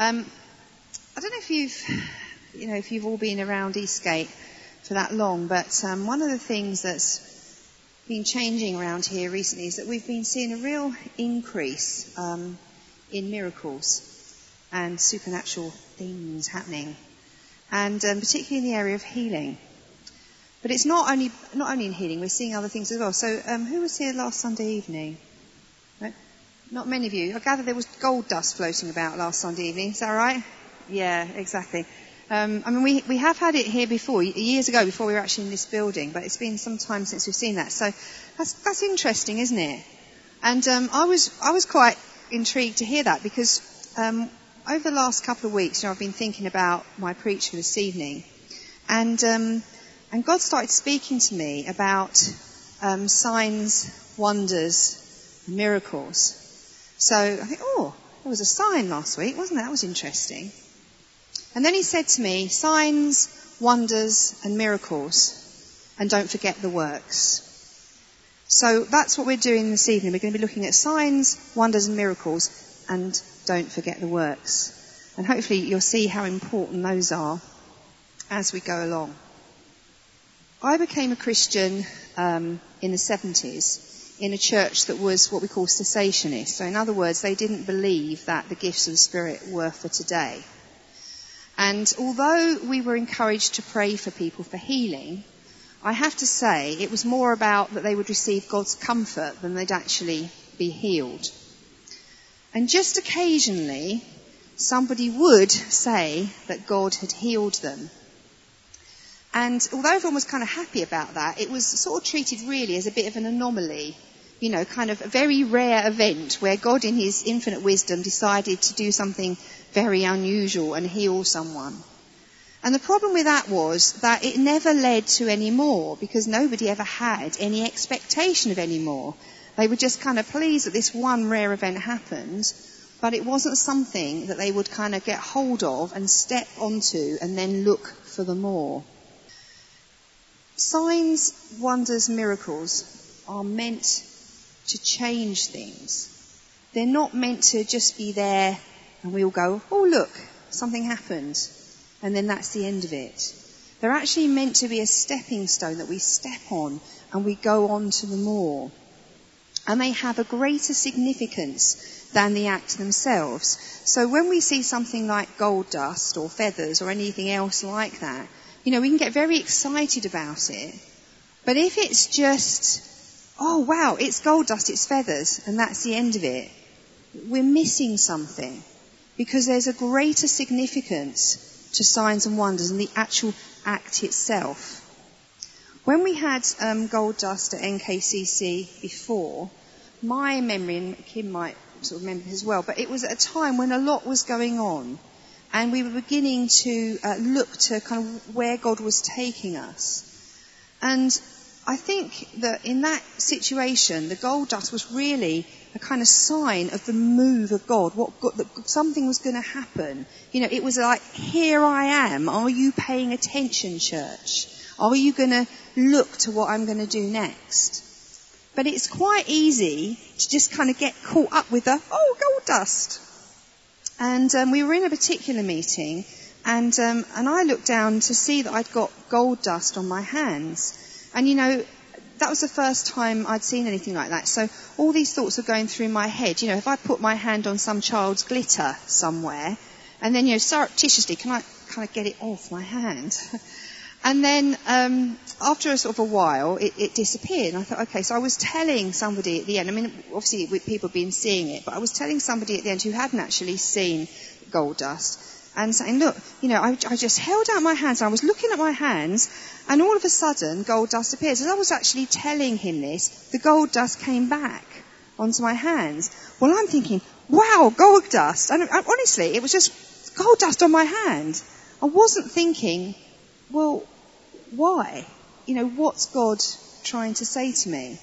Um, I don't know if you've, you know, if you've all been around Eastgate for that long, but um, one of the things that's been changing around here recently is that we've been seeing a real increase um, in miracles and supernatural things happening, and um, particularly in the area of healing. But it's not only not only in healing; we're seeing other things as well. So, um, who was here last Sunday evening? No? Not many of you. I gather there was gold dust floating about last Sunday evening. Is that right? Yeah, exactly. Um, I mean, we, we have had it here before, years ago, before we were actually in this building, but it's been some time since we've seen that. So that's, that's interesting, isn't it? And um, I was I was quite intrigued to hear that because um, over the last couple of weeks, you know, I've been thinking about my preach for this evening, and um, and God started speaking to me about um, signs, wonders, miracles. So I think, oh, there was a sign last week, wasn't there? That was interesting. And then he said to me, signs, wonders, and miracles, and don't forget the works. So that's what we're doing this evening. We're going to be looking at signs, wonders, and miracles, and don't forget the works. And hopefully you'll see how important those are as we go along. I became a Christian um, in the 70s in a church that was what we call cessationist. So in other words, they didn't believe that the gifts of the Spirit were for today. And although we were encouraged to pray for people for healing, I have to say it was more about that they would receive God's comfort than they'd actually be healed. And just occasionally, somebody would say that God had healed them. And although everyone was kind of happy about that, it was sort of treated really as a bit of an anomaly. You know, kind of a very rare event where God in his infinite wisdom decided to do something very unusual and heal someone. And the problem with that was that it never led to any more because nobody ever had any expectation of any more. They were just kind of pleased that this one rare event happened, but it wasn't something that they would kind of get hold of and step onto and then look for the more. Signs, wonders, miracles are meant to change things. They're not meant to just be there and we all go, oh look, something happened. And then that's the end of it. They're actually meant to be a stepping stone that we step on and we go on to the more. And they have a greater significance than the act themselves. So when we see something like gold dust or feathers or anything else like that, you know, we can get very excited about it. But if it's just, oh wow, it's gold dust, it's feathers, and that's the end of it, we're missing something because there's a greater significance to signs and wonders than the actual act itself. When we had um, gold dust at NKCC before, my memory, and Kim might sort of remember as well, but it was at a time when a lot was going on, and we were beginning to uh, look to kind of where God was taking us. And I think that in that situation, the gold dust was really a kind of sign of the move of God, what God, that something was going to happen. You know, it was like, here I am. Are you paying attention, church? Are you going to look to what I'm going to do next? But it's quite easy to just kind of get caught up with the, oh, gold dust. And um, we were in a particular meeting, and um, and I looked down to see that I'd got gold dust on my hands. And you know, that was the first time I'd seen anything like that. So all these thoughts were going through my head. You know, if I put my hand on some child's glitter somewhere, and then, you know, surreptitiously, can I kind of get it off my hand? and then, um, after a sort of a while, it, it, disappeared. And I thought, okay, so I was telling somebody at the end, I mean, obviously people have been seeing it, but I was telling somebody at the end who hadn't actually seen gold dust, and saying, look, you know, I, I, just held out my hands, and I was looking at my hands, and all of a sudden, gold dust appeared. As I was actually telling him this, the gold dust came back onto my hands. Well, I'm thinking, wow, gold dust. And uh, honestly, it was just gold dust on my hand. I wasn't thinking, well, why? You know, what's God trying to say to me?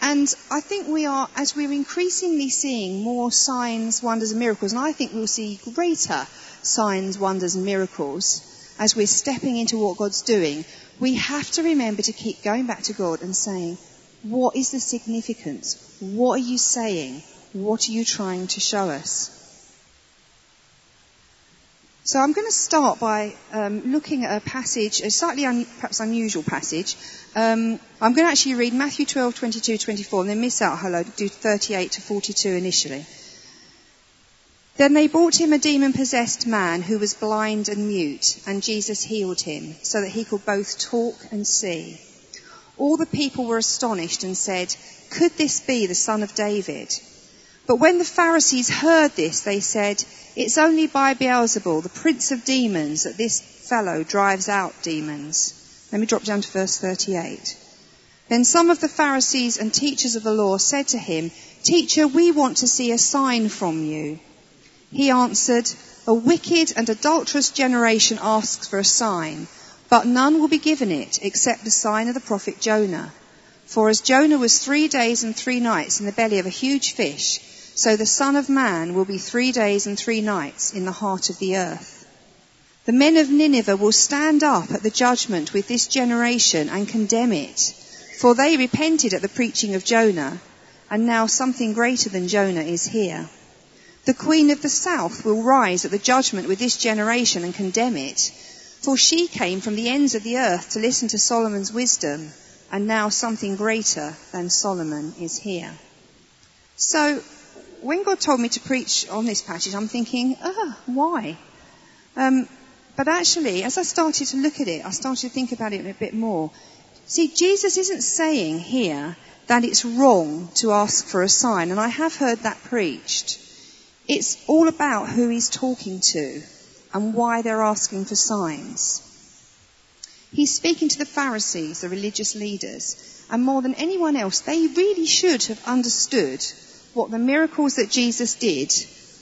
And I think we are, as we're increasingly seeing more signs, wonders and miracles, and I think we'll see greater signs, wonders and miracles as we're stepping into what God's doing, we have to remember to keep going back to God and saying, what is the significance? What are you saying? What are you trying to show us? So I'm going to start by um, looking at a passage, a slightly un, perhaps unusual passage. Um, I'm going to actually read Matthew 12, 22, 24, and then miss out hello, do 38 to 42 initially. Then they brought him a demon possessed man who was blind and mute, and Jesus healed him, so that he could both talk and see. All the people were astonished and said, Could this be the son of David? But when the Pharisees heard this, they said, It's only by Beelzebul, the prince of demons, that this fellow drives out demons. Let me drop down to verse 38. Then some of the Pharisees and teachers of the law said to him, Teacher, we want to see a sign from you. He answered, A wicked and adulterous generation asks for a sign, but none will be given it except the sign of the prophet Jonah. For as Jonah was three days and three nights in the belly of a huge fish, so the Son of Man will be three days and three nights in the heart of the earth. The men of Nineveh will stand up at the judgment with this generation and condemn it, for they repented at the preaching of Jonah, and now something greater than Jonah is here. The queen of the south will rise at the judgment with this generation and condemn it. For she came from the ends of the earth to listen to Solomon's wisdom, and now something greater than Solomon is here. So, when God told me to preach on this passage, I'm thinking, ah, why? Um, but actually, as I started to look at it, I started to think about it a bit more. See, Jesus isn't saying here that it's wrong to ask for a sign, and I have heard that preached. It's all about who he's talking to and why they're asking for signs. He's speaking to the Pharisees, the religious leaders, and more than anyone else, they really should have understood what the miracles that Jesus did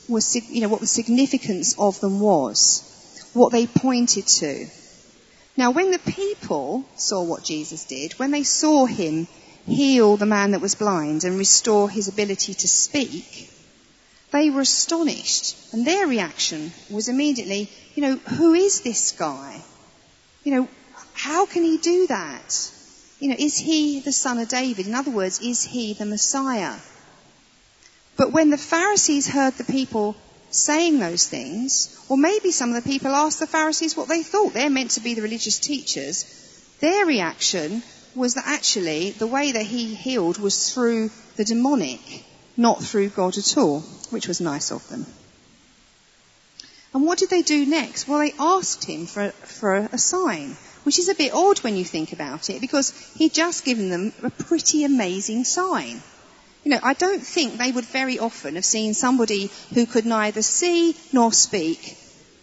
was, you know, what the significance of them was, what they pointed to. Now, when the people saw what Jesus did, when they saw him heal the man that was blind and restore his ability to speak, they were astonished, and their reaction was immediately, you know, who is this guy? You know, how can he do that? You know, is he the son of David? In other words, is he the Messiah? But when the Pharisees heard the people saying those things, or maybe some of the people asked the Pharisees what they thought, they're meant to be the religious teachers, their reaction was that actually the way that he healed was through the demonic not through God at all, which was nice of them. And what did they do next? Well, they asked him for, for a sign, which is a bit odd when you think about it, because he'd just given them a pretty amazing sign. You know, I don't think they would very often have seen somebody who could neither see nor speak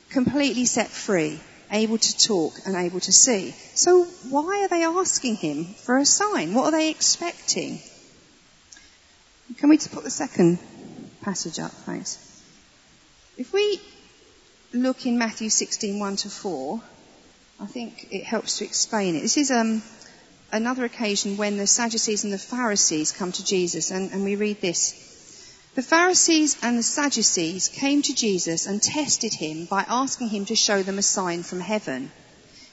completely set free, able to talk and able to see. So why are they asking him for a sign? What are they expecting? Can we just put the second passage up, thanks? If we look in Matthew 16, 1 to 4, I think it helps to explain it. This is um, another occasion when the Sadducees and the Pharisees come to Jesus, and, and we read this. The Pharisees and the Sadducees came to Jesus and tested him by asking him to show them a sign from heaven.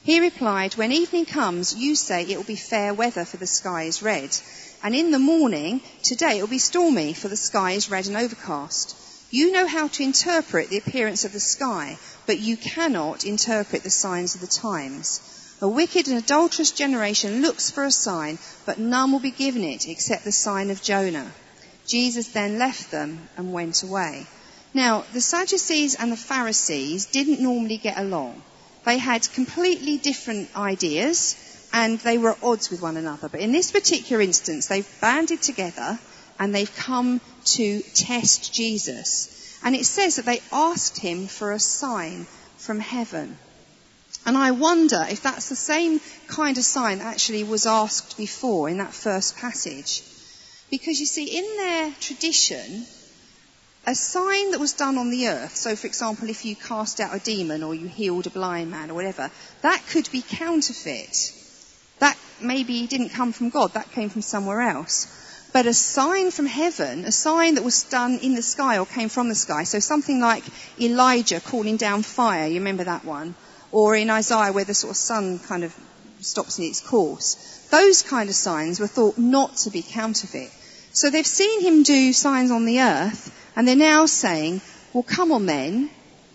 He replied, When evening comes, you say it will be fair weather, for the sky is red. And in the morning, today it will be stormy, for the sky is red and overcast. You know how to interpret the appearance of the sky, but you cannot interpret the signs of the times. A wicked and adulterous generation looks for a sign, but none will be given it except the sign of Jonah. Jesus then left them and went away. Now, the Sadducees and the Pharisees didn't normally get along. They had completely different ideas and they were at odds with one another. But in this particular instance, they've banded together and they've come to test Jesus. And it says that they asked him for a sign from heaven. And I wonder if that's the same kind of sign that actually was asked before in that first passage. Because you see, in their tradition, a sign that was done on the earth, so for example, if you cast out a demon or you healed a blind man or whatever, that could be counterfeit. That maybe didn't come from God, that came from somewhere else. But a sign from heaven, a sign that was done in the sky or came from the sky, so something like Elijah calling down fire, you remember that one? Or in Isaiah where the sort of sun kind of stops in its course. Those kind of signs were thought not to be counterfeit. So they've seen him do signs on the earth, and they're now saying, well, come on then,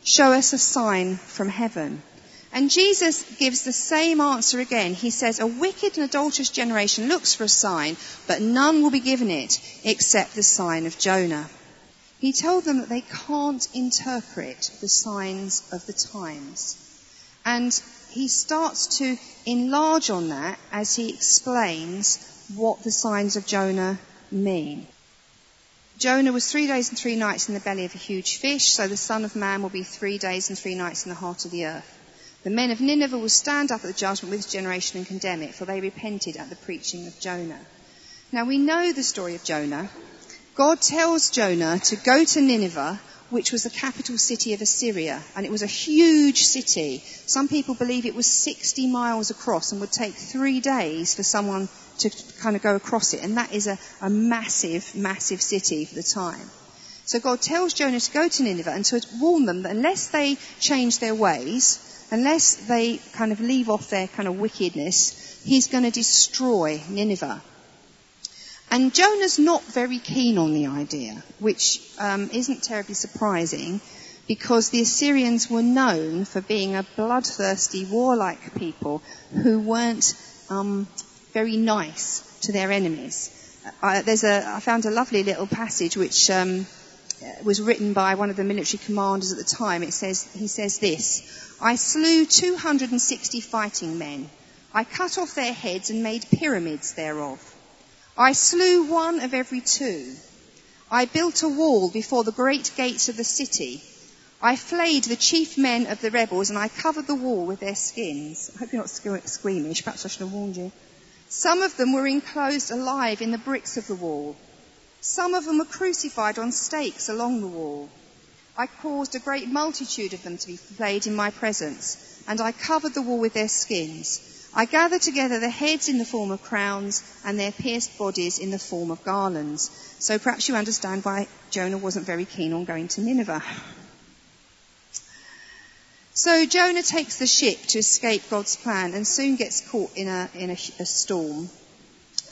Show us a sign from heaven. And Jesus gives the same answer again. He says, A wicked and adulterous generation looks for a sign, but none will be given it except the sign of Jonah. He told them that they can't interpret the signs of the times. And he starts to enlarge on that as he explains what the signs of Jonah mean. Jonah was three days and three nights in the belly of a huge fish, so the Son of Man will be three days and three nights in the heart of the earth. The men of Nineveh will stand up at the judgment with this generation and condemn it, for they repented at the preaching of Jonah. Now we know the story of Jonah. God tells Jonah to go to Nineveh, which was the capital city of Assyria, and it was a huge city. Some people believe it was 60 miles across and would take three days for someone to kind of go across it, and that is a, a massive, massive city for the time. So God tells Jonah to go to Nineveh and to warn them that unless they change their ways, unless they kind of leave off their kind of wickedness, he's going to destroy Nineveh. And Jonah's not very keen on the idea, which um, isn't terribly surprising because the Assyrians were known for being a bloodthirsty, warlike people who weren't um, very nice to their enemies. I, there's a, I found a lovely little passage which um, was written by one of the military commanders at the time. It says, he says this, I slew 260 fighting men. I cut off their heads and made pyramids thereof. I slew one of every two. I built a wall before the great gates of the city. I flayed the chief men of the rebels and I covered the wall with their skins. I hope you're not squeamish. Perhaps I should have warned you. Some of them were enclosed alive in the bricks of the wall. Some of them were crucified on stakes along the wall. I caused a great multitude of them to be flayed in my presence, and I covered the wall with their skins. I gather together the heads in the form of crowns and their pierced bodies in the form of garlands. So perhaps you understand why Jonah wasn't very keen on going to Nineveh. So Jonah takes the ship to escape God's plan and soon gets caught in a, in a, a storm.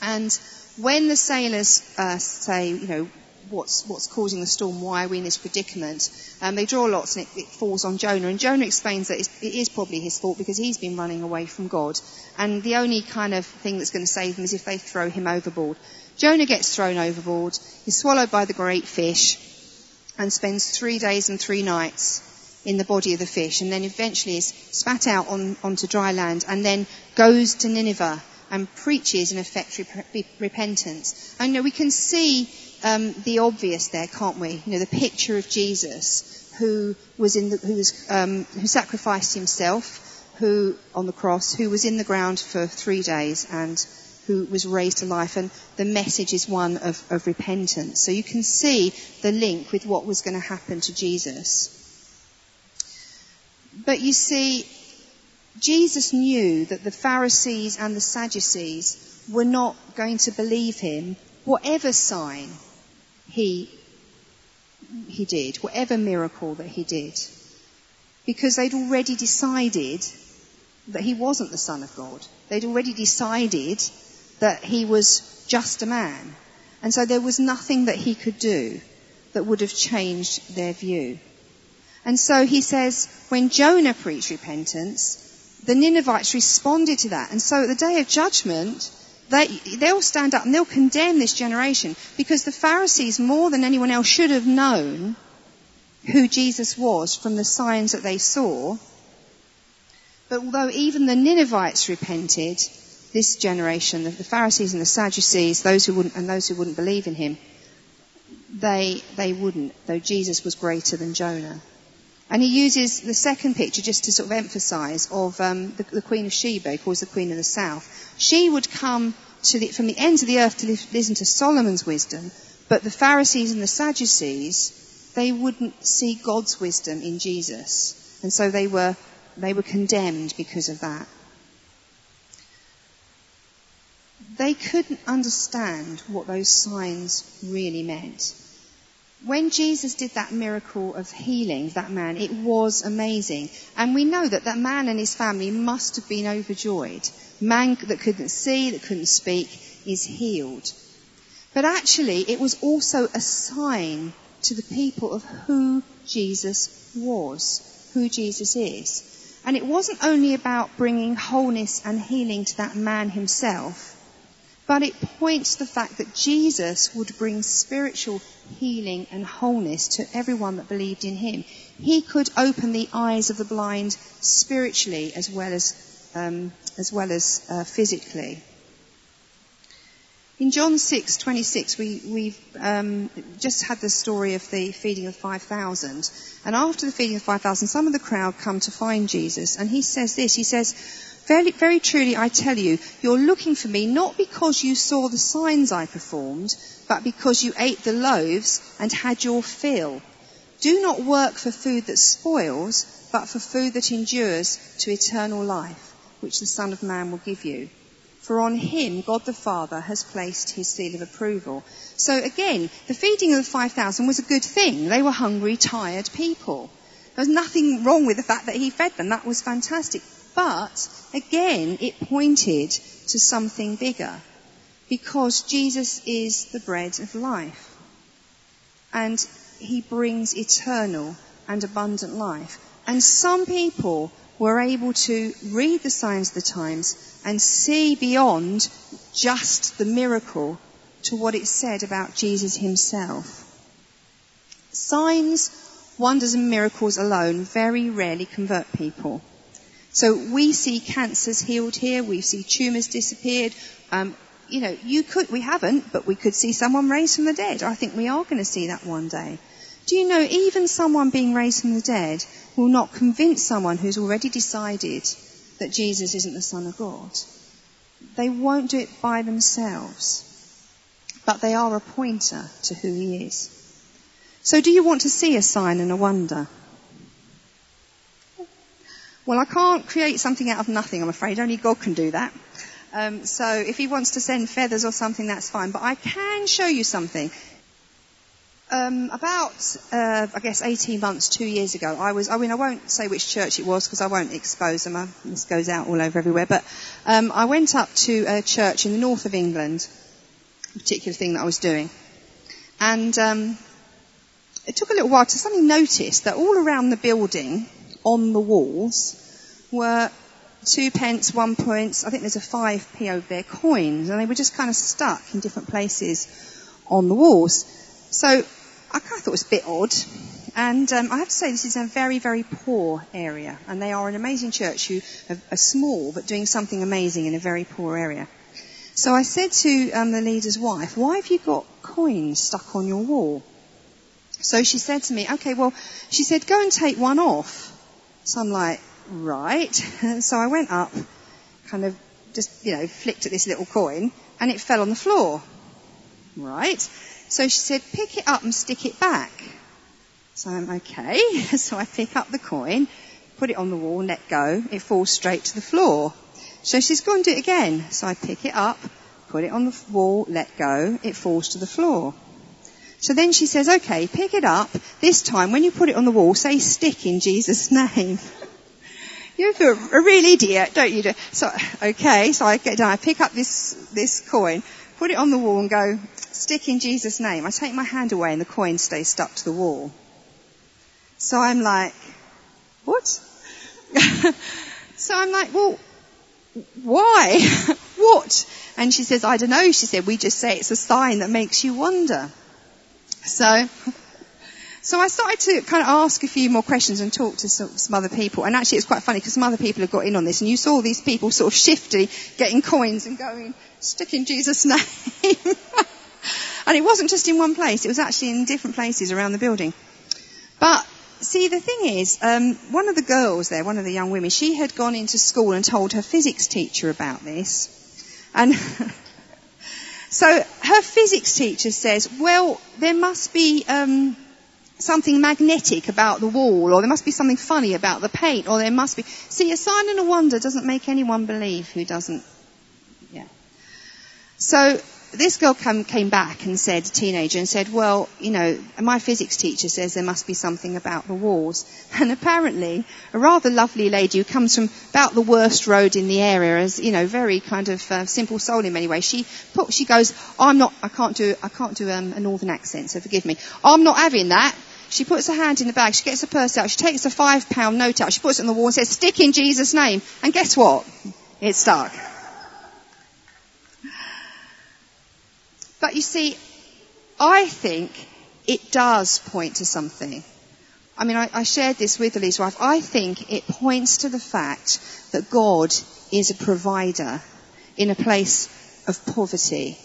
And when the sailors uh, say, you know, what's, what's causing the storm, why are we in this predicament, um, they draw lots and it, it, falls on Jonah. And Jonah explains that it is probably his fault because he's been running away from God. And the only kind of thing that's going to save him is if they throw him overboard. Jonah gets thrown overboard, is swallowed by the great fish, and spends three days and three nights in the body of the fish and then eventually is spat out on, onto dry land and then goes to Nineveh and preaches and effects repentance. You know, we can see um, the obvious there, can't we? You know, the picture of Jesus who was in the, who was, um, who sacrificed himself, who on the cross, who was in the ground for three days and who was raised to life. And the message is one of, of repentance. So you can see the link with what was going to happen to Jesus. But you see, Jesus knew that the Pharisees and the Sadducees were not going to believe him, whatever sign he, he did, whatever miracle that he did. Because they'd already decided that he wasn't the Son of God. They'd already decided that he was just a man. And so there was nothing that he could do that would have changed their view. And so he says, when Jonah preached repentance, the Ninevites responded to that. And so at the day of judgment, they, they'll stand up and they'll condemn this generation because the Pharisees, more than anyone else, should have known who Jesus was from the signs that they saw. But although even the Ninevites repented, this generation, the Pharisees and the Sadducees, those who wouldn't, and those who wouldn't believe in him, they, they wouldn't, though Jesus was greater than Jonah. And he uses the second picture just to sort of emphasize of um, the, the, Queen of Sheba, calls the Queen of the South. She would come the, from the ends of the earth to listen to Solomon's wisdom, but the Pharisees and the Sadducees, they wouldn't see God's wisdom in Jesus. And so they were, they were condemned because of that. They couldn't understand what those signs really meant when Jesus did that miracle of healing that man, it was amazing. And we know that that man and his family must have been overjoyed. Man that couldn't see, that couldn't speak, is healed. But actually, it was also a sign to the people of who Jesus was, who Jesus is. And it wasn't only about bringing wholeness and healing to that man himself, but it points to the fact that Jesus would bring spiritual healing and wholeness to everyone that believed in him. He could open the eyes of the blind spiritually as well as, um, as, well as uh, physically. In John 6:26, we, we've um, just had the story of the feeding of 5,000. And after the feeding of 5,000, some of the crowd come to find Jesus. And he says this, he says, very, very truly I tell you, you're looking for me not because you saw the signs I performed, but because you ate the loaves and had your fill. Do not work for food that spoils, but for food that endures to eternal life, which the Son of Man will give you for on him God the Father has placed his seal of approval. So again, the feeding of the 5,000 was a good thing. They were hungry, tired people. There was nothing wrong with the fact that he fed them. That was fantastic. But again, it pointed to something bigger. Because Jesus is the bread of life. And he brings eternal and abundant life. And some people were able to read the signs of the times and see beyond just the miracle to what it said about Jesus himself. Signs, wonders and miracles alone very rarely convert people. So we see cancers healed here, we see tumours disappeared. Um, you know, you could, we haven't, but we could see someone raised from the dead. I think we are going to see that one day. Do you know, even someone being raised from the dead will not convince someone who's already decided that Jesus isn't the Son of God. They won't do it by themselves, but they are a pointer to who he is. So do you want to see a sign and a wonder? Well, I can't create something out of nothing, I'm afraid. Only God can do that. Um, so if he wants to send feathers or something, that's fine. But I can show you something. Um, about, uh, I guess, 18 months, two years ago, I was, I mean, I won't say which church it was because I won't expose them. I, this goes out all over everywhere. But um, I went up to a church in the north of England, a particular thing that I was doing. And um, it took a little while to suddenly notice that all around the building, on the walls, were two pence, one pence, I think there's a five p over there, coins. And they were just kind of stuck in different places on the walls. So I kind of thought it was a bit odd. And um, I have to say, this is a very, very poor area, and they are an amazing church who are, small but doing something amazing in a very poor area. So I said to um, the leader's wife, "Why have you got coins stuck on your wall?" So she said to me, "Okay, well," she said, "Go and take one off." So I'm like, "Right." so I went up, kind of just you know flicked at this little coin, and it fell on the floor. Right. So she said, pick it up and stick it back. So I'm okay. so I pick up the coin, put it on the wall, let go. It falls straight to the floor. So she's going to do it again. So I pick it up, put it on the wall, let go. It falls to the floor. So then she says, okay, pick it up. This time, when you put it on the wall, say stick in Jesus' name. You're a real idiot, don't you? So, okay, so I get down, I pick up this, this coin, put it on the wall and go, stick in Jesus' name. I take my hand away and the coin stays stuck to the wall. So I'm like, what? so I'm like, well, why? what? And she says, I don't know. She said, we just say it's a sign that makes you wonder. So, so I started to kind of ask a few more questions and talk to some, some other people. And actually it's quite funny because some other people have got in on this and you saw these people sort of shifty getting coins and going, stick in Jesus' name. And it wasn't just in one place, it was actually in different places around the building. But see, the thing is, um, one of the girls there, one of the young women, she had gone into school and told her physics teacher about this. And so her physics teacher says, well, there must be um, something magnetic about the wall, or there must be something funny about the paint, or there must be. See, a sign and a wonder doesn't make anyone believe who doesn't. Yeah. So this girl come, came back and said, teenager, and said, well, you know, my physics teacher says there must be something about the walls. And apparently, a rather lovely lady who comes from about the worst road in the area, as, you know, very kind of uh, simple soul in many ways, she she goes, I'm not, I can't do, I can't do um, a northern accent, so forgive me. I'm not having that. She puts her hand in the bag, she gets her purse out, she takes a five pound note out, she puts it on the wall and says, stick in Jesus' name. And guess what? It stuck. But you see, I think it does point to something. I mean, I, I shared this with Elise wife. I think it points to the fact that God is a provider in a place of poverty.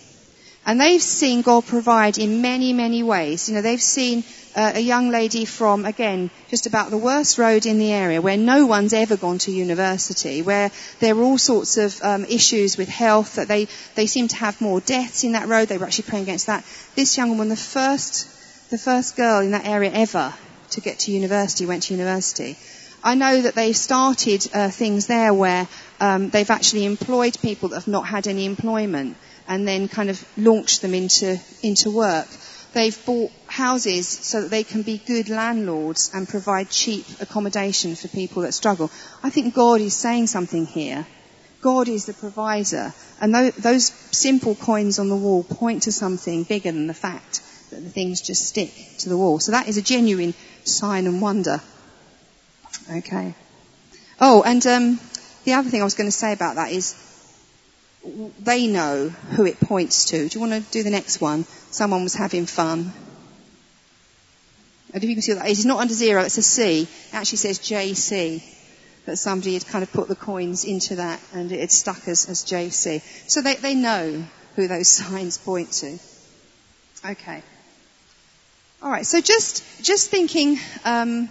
And they've seen God provide in many, many ways. You know, they've seen uh, a young lady from, again, just about the worst road in the area where no one's ever gone to university, where there are all sorts of um, issues with health, that they, they seem to have more deaths in that road. They were actually praying against that. This young woman, the first, the first girl in that area ever to get to university, went to university. I know that they've started uh, things there where um, they've actually employed people that have not had any employment and then kind of launch them into, into work. They've bought houses so that they can be good landlords and provide cheap accommodation for people that struggle. I think God is saying something here. God is the provider. And those simple coins on the wall point to something bigger than the fact that the things just stick to the wall. So that is a genuine sign and wonder. Okay. Oh, and um, the other thing I was going to say about that is they know who it points to. Do you want to do the next one? Someone was having fun. I don't know if you can see that. It's not under zero, it's a C. It actually says JC. That somebody had kind of put the coins into that and it had stuck as, as JC. So they, they know who those signs point to. Okay. Alright, so just, just thinking, um,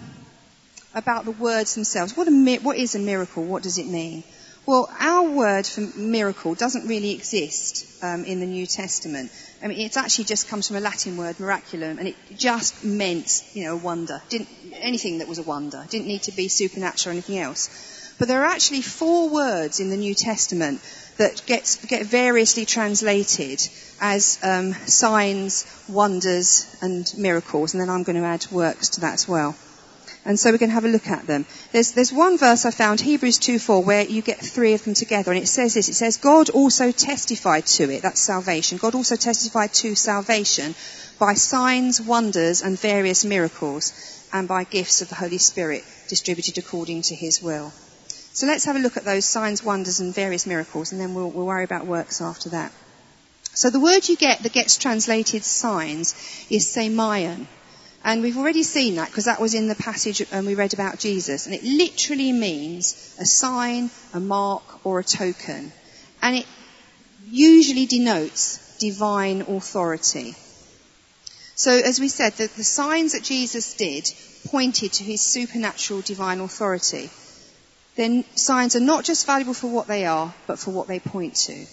about the words themselves. What, what is a miracle? What does it mean? Well, our word for miracle doesn't really exist um, in the New Testament. I mean, it actually just comes from a Latin word, miraculum, and it just meant, you know, a wonder. Didn't, anything that was a wonder. Didn't need to be supernatural or anything else. But there are actually four words in the New Testament that gets, get variously translated as um, signs, wonders, and miracles. And then I'm going to add works to that as well. And so we're going to have a look at them. There's, there's one verse I found, Hebrews 2.4, where you get three of them together. And it says this, it says, God also testified to it, that's salvation. God also testified to salvation by signs, wonders, and various miracles, and by gifts of the Holy Spirit distributed according to his will. So let's have a look at those signs, wonders, and various miracles, and then we'll, we'll worry about works after that. So the word you get that gets translated signs is semeion. And we've already seen that because that was in the passage and we read about Jesus. And it literally means a sign, a mark, or a token. And it usually denotes divine authority. So as we said, the, the signs that Jesus did pointed to his supernatural divine authority. Then signs are not just valuable for what they are, but for what they point to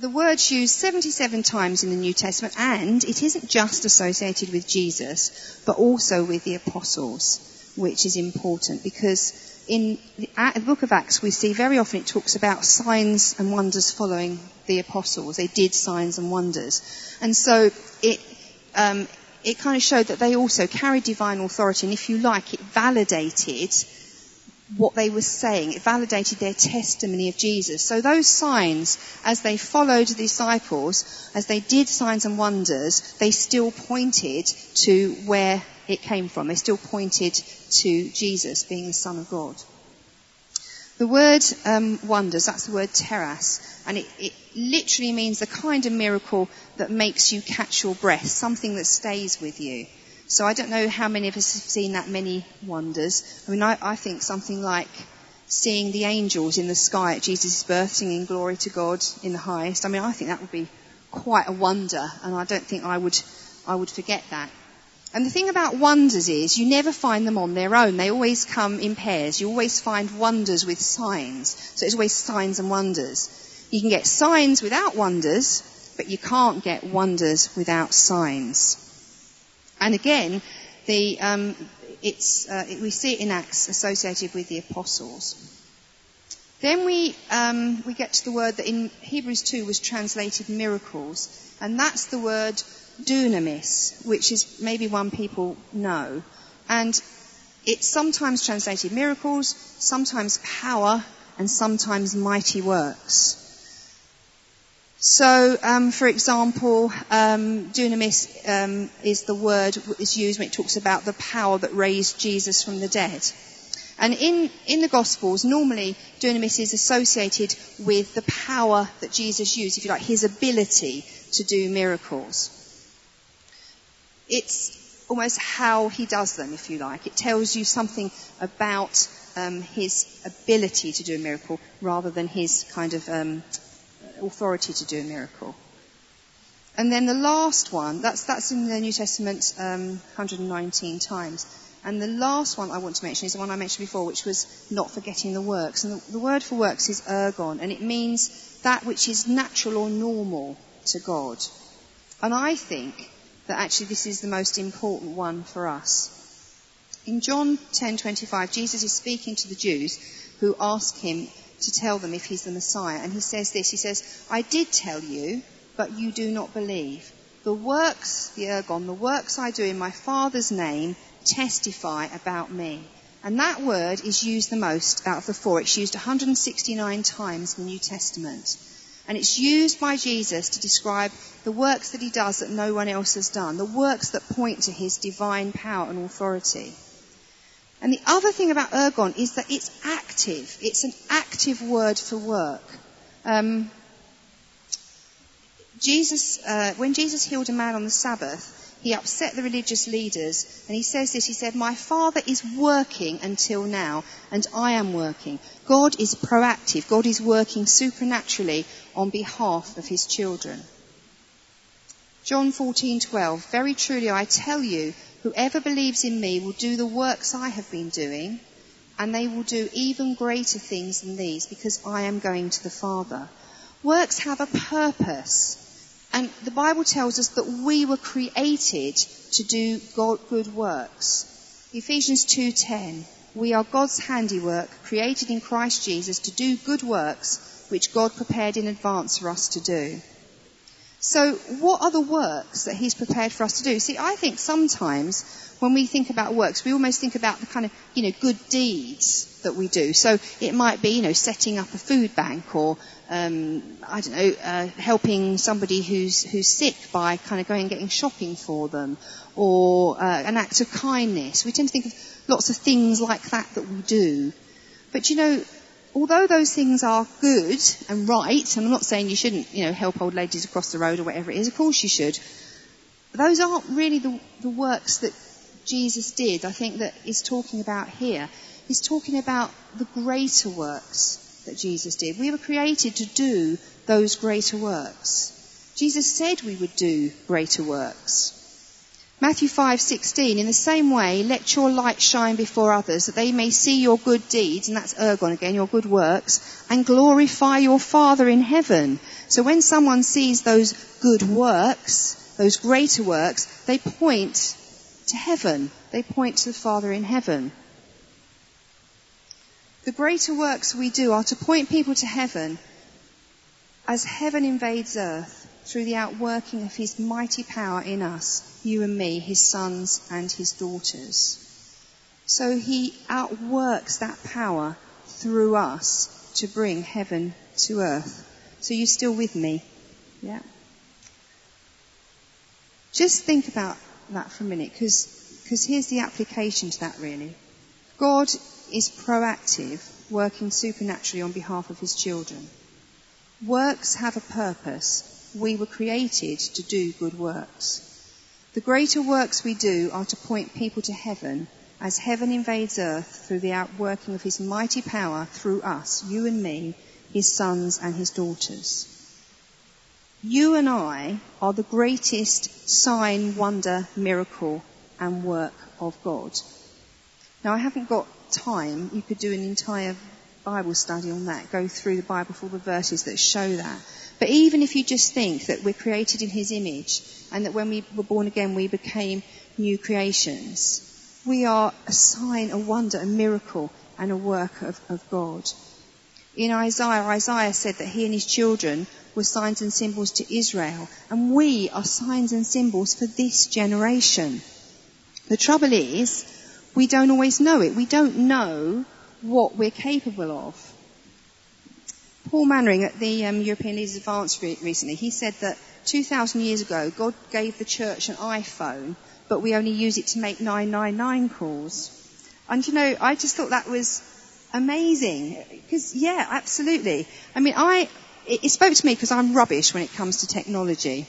the word's used 77 times in the New Testament, and it isn't just associated with Jesus, but also with the apostles, which is important because in the, book of Acts we see very often it talks about signs and wonders following the apostles. They did signs and wonders. And so it, um, it kind of showed that they also carried divine authority, and if you like, it validated what they were saying. It validated their testimony of Jesus. So those signs, as they followed the disciples, as they did signs and wonders, they still pointed to where it came from. They still pointed to Jesus being the Son of God. The word um, wonders, that's the word teras, and it, it literally means the kind of miracle that makes you catch your breath, something that stays with you. So I don't know how many of us have seen that many wonders. I mean, I, I think something like seeing the angels in the sky at Jesus' birth, singing glory to God in the highest. I mean, I think that would be quite a wonder, and I don't think I would, I would forget that. And the thing about wonders is you never find them on their own. They always come in pairs. You always find wonders with signs. So it's always signs and wonders. You can get signs without wonders, but you can't get wonders without signs. And again, the, um, it's, uh, we see it in Acts associated with the apostles. Then we, um, we get to the word that in Hebrews 2 was translated miracles, and that's the word dunamis, which is maybe one people know. And it's sometimes translated miracles, sometimes power, and sometimes mighty works. So, um, for example, um, dunamis um, is the word is used when it talks about the power that raised Jesus from the dead. And in, in the Gospels, normally dunamis is associated with the power that Jesus used, if you like, his ability to do miracles. It's almost how he does them, if you like. It tells you something about um, his ability to do a miracle rather than his kind of um, authority to do a miracle. And then the last one, that's, that's in the New Testament um, 119 times. And the last one I want to mention is the one I mentioned before, which was not forgetting the works. And the, the word for works is ergon, and it means that which is natural or normal to God. And I think that actually this is the most important one for us. In John 10:25, Jesus is speaking to the Jews who ask him to tell them if he's the Messiah, and he says this. He says, "I did tell you, but you do not believe. The works, the ergon, the works I do in my Father's name testify about me." And that word is used the most out of the four. It's used 169 times in the New Testament. And it's used by Jesus to describe the works that he does that no one else has done, the works that point to his divine power and authority. And the other thing about ergon is that it's active. It's an active word for work. Um, Jesus, uh, when Jesus healed a man on the Sabbath, he upset the religious leaders, and he says this, he said, My Father is working until now, and I am working. God is proactive. God is working supernaturally on behalf of his children. John 14:12 Very truly I tell you whoever believes in me will do the works I have been doing and they will do even greater things than these because I am going to the Father. Works have a purpose. And the Bible tells us that we were created to do good works. Ephesians 2:10 We are God's handiwork, created in Christ Jesus to do good works which God prepared in advance for us to do. So what are the works that he's prepared for us to do? See, I think sometimes when we think about works, we almost think about the kind of, you know, good deeds that we do. So it might be, you know, setting up a food bank or, um, I don't know, uh, helping somebody who's, who's sick by kind of going and getting shopping for them or uh, an act of kindness. We tend to think of lots of things like that that we do. But you know, although those things are good and right, and I'm not saying you shouldn't, you know, help old ladies across the road or whatever it is, of course you should, those aren't really the, the works that Jesus did, I think that he's talking about here. He's talking about the greater works that Jesus did. We were created to do those greater works. Jesus said we would do greater works. Matthew 5:16 in the same way let your light shine before others that they may see your good deeds and that's ergon again your good works and glorify your father in heaven. So when someone sees those good works those greater works they point to heaven. They point to the father in heaven. The greater works we do are to point people to heaven as heaven invades earth through the outworking of his mighty power in us, you and me, his sons and his daughters. So he outworks that power through us to bring heaven to earth. So you still with me? Yeah. Just think about that for a minute, because here's the application to that really. God is proactive, working supernaturally on behalf of his children. Works have a purpose, we were created to do good works. The greater works we do are to point people to heaven as heaven invades earth through the outworking of his mighty power through us, you and me, his sons and his daughters. You and I are the greatest sign, wonder, miracle and work of God. Now I haven't got time. You could do an entire Bible study on that, go through the Bible for the verses that show that. But even if you just think that we're created in His image and that when we were born again we became new creations, we are a sign, a wonder, a miracle and a work of, of God. In Isaiah, Isaiah said that he and his children were signs and symbols to Israel and we are signs and symbols for this generation. The trouble is, we don't always know it. We don't know what we're capable of. Paul Manwaring at the um, European Leaders Advance re- recently, he said that 2,000 years ago, God gave the church an iPhone, but we only use it to make 999 calls. And you know, I just thought that was amazing. Because, yeah, absolutely. I mean, I, it, it spoke to me because I'm rubbish when it comes to technology.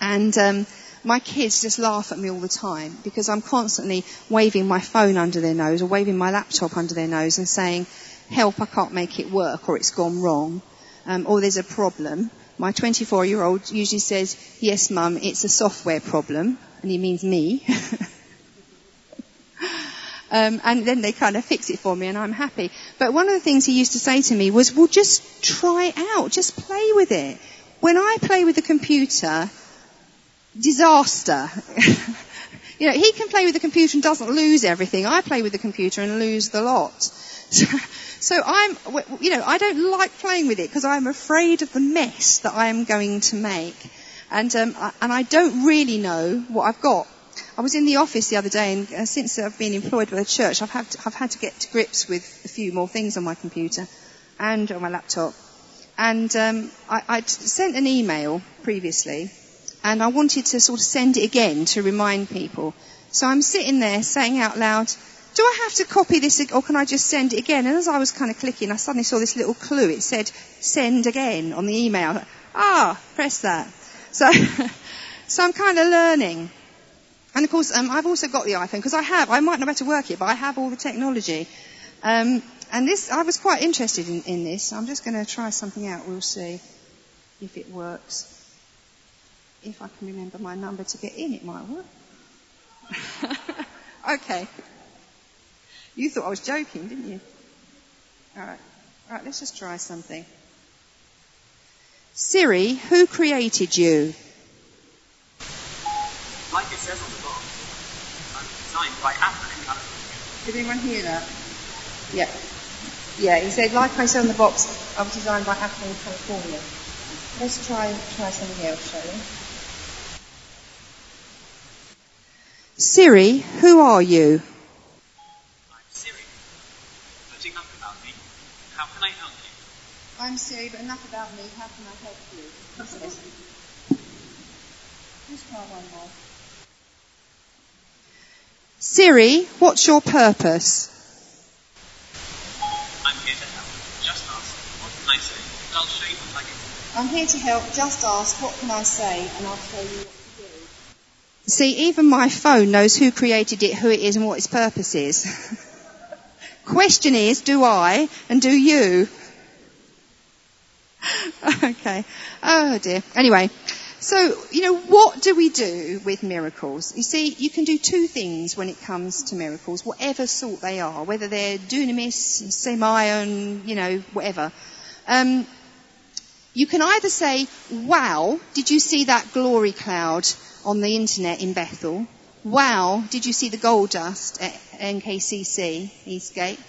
And, um, my kids just laugh at me all the time because I'm constantly waving my phone under their nose or waving my laptop under their nose and saying, help, I can't make it work or it's gone wrong um, or there's a problem. My 24 year old usually says, yes mum, it's a software problem and he means me. Um, and then they kind of fix it for me and I'm happy. But one of the things he used to say to me was, well, just try it out. Just play with it. When I play with the computer, disaster. you know, he can play with the computer and doesn't lose everything. I play with the computer and lose the lot. So, I'm, you know, I don't like playing with it because I'm afraid of the mess that I am going to make. And, um, and I don't really know what I've got. I was in the office the other day, and uh, since I've been employed by the church, I've had, to, I've had to get to grips with a few more things on my computer and on my laptop. And um, I, I'd sent an email previously and I wanted to sort of send it again to remind people. So I'm sitting there saying out loud, do I have to copy this or can I just send it again? And as I was kind of clicking, I suddenly saw this little clue. It said send again on the email. Ah, press that. So, so I'm kind of learning. And of course, um, I've also got the iPhone because I have. I might not be able to work it, but I have all the technology. Um, and this, I was quite interested in, in this. I'm just going to try something out. We'll see if it works if I can remember my number to get in, it might work. okay. You thought I was joking, didn't you? Alright. Alright, let's just try something. Siri, who created you? Like it says on the box, I'm designed by Apple in California. Did anyone hear that? Yeah. Yeah, he said, like I said on the box, I was designed by Apple in California. Let's try try something else, shall we? Siri, who are you? But enough about me. How can I help you? I'm Siri, but enough about me. How can I help you? Let's try one more. Siri, what's your purpose? I'm here to help. Just ask. What can I say? I'll show you what I can do. I'm here to help. Just ask, what can I say? And I'll show you what to do. See, even my phone knows who created it, who it is, and what its purpose is. Question is, do I and do you? okay. Oh dear. Anyway, so, you know, what do we do with miracles? You see, you can do two things when it comes to miracles, whatever sort they are, whether they're dunamis, semeion, you know, whatever. Um, you can either say, wow, did you see that glory cloud on the internet in Bethel? Wow, did you see the gold dust at NKCC, Eastgate?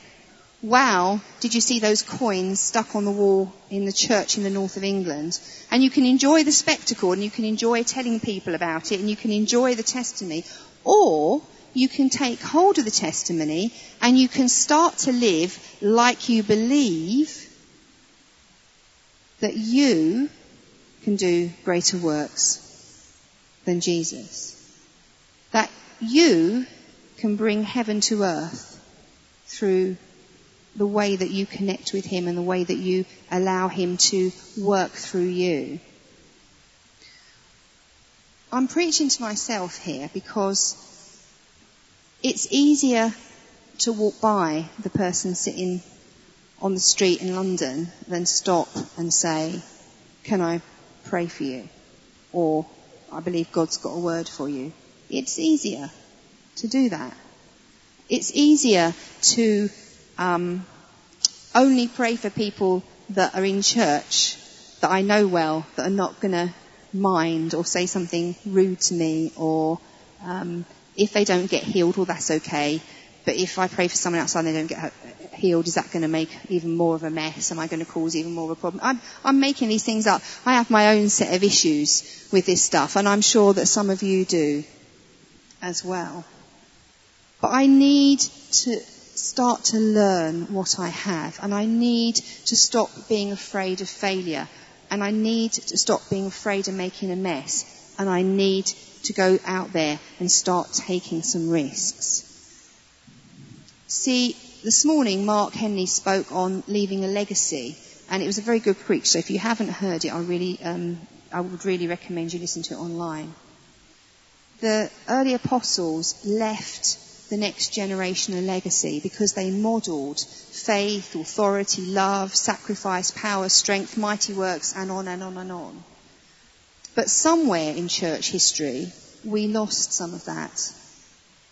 Wow, did you see those coins stuck on the wall in the church in the north of England? And you can enjoy the spectacle and you can enjoy telling people about it and you can enjoy the testimony. Or you can take hold of the testimony and you can start to live like you believe that you can do greater works than Jesus. That you can bring heaven to earth through the way that you connect with Him and the way that you allow Him to work through you. I'm preaching to myself here because it's easier to walk by the person sitting on the street in London than stop and say, can I pray for you? Or I believe God's got a word for you. It's easier to do that. It's easier to um, only pray for people that are in church that I know well, that are not going to mind or say something rude to me, or um, if they don't get healed, well, that's okay. But if I pray for someone outside and they don't get healed, is that going to make even more of a mess? Am I going to cause even more of a problem? I'm, I'm making these things up. I have my own set of issues with this stuff, and I'm sure that some of you do as well. But I need to start to learn what I have. And I need to stop being afraid of failure. And I need to stop being afraid of making a mess. And I need to go out there and start taking some risks. See, this morning Mark Henley spoke on leaving a legacy. And it was a very good preach. So if you haven't heard it, I really, um, I would really recommend you listen to it online. The early apostles left the next generation a legacy because they modelled faith, authority, love, sacrifice, power, strength, mighty works, and on and on and on. But somewhere in church history, we lost some of that.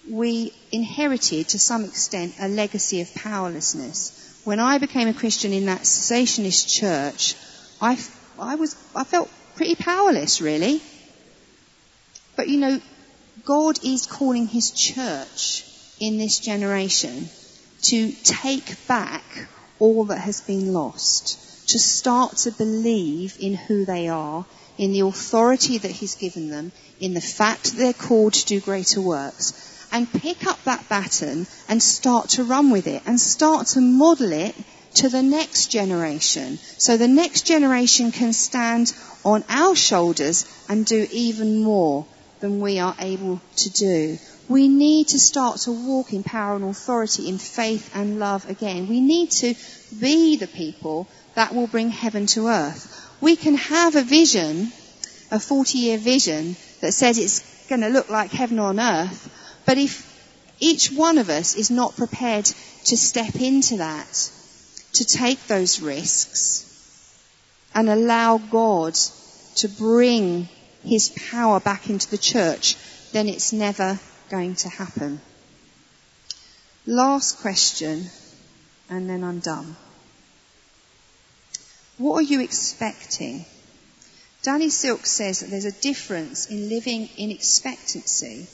We inherited, to some extent, a legacy of powerlessness. When I became a Christian in that cessationist church, I, I was, I felt pretty powerless, really. But you know, God is calling His church in this generation to take back all that has been lost, to start to believe in who they are, in the authority that He's given them, in the fact that they're called to do greater works, and pick up that baton and start to run with it and start to model it to the next generation. So the next generation can stand on our shoulders and do even more than we are able to do. We need to start to walk in power and authority in faith and love again. We need to be the people that will bring heaven to earth. We can have a vision, a 40 year vision that says it's going to look like heaven on earth, but if each one of us is not prepared to step into that, to take those risks, and allow God to bring his power back into the church, then it's never going to happen. Last question, and then I'm done. What are you expecting? Danny Silk says that there's a difference in living in expectancy.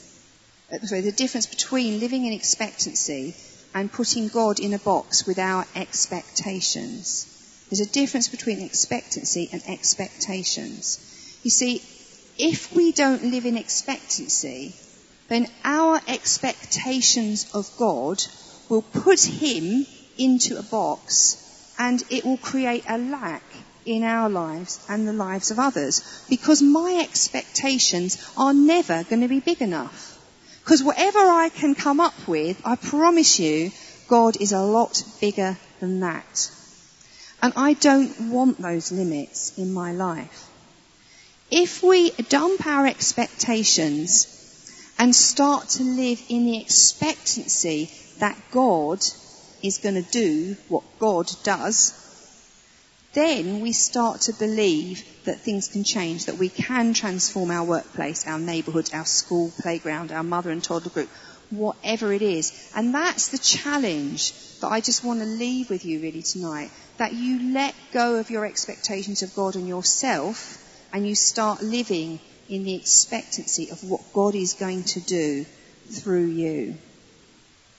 Uh, sorry, the difference between living in expectancy and putting God in a box with our expectations. There's a difference between expectancy and expectations. You see, if we don't live in expectancy, then our expectations of God will put him into a box and it will create a lack in our lives and the lives of others because my expectations are never going to be big enough. Because whatever I can come up with, I promise you, God is a lot bigger than that. And I don't want those limits in my life. If we dump our expectations and start to live in the expectancy that God is going to do what God does, then we start to believe that things can change, that we can transform our workplace, our neighbourhood, our school, playground, our mother and toddler group, whatever it is. And that's the challenge that I just want to leave with you really tonight. That you let go of your expectations of God and yourself and you start living in the expectancy of what God is going to do through you.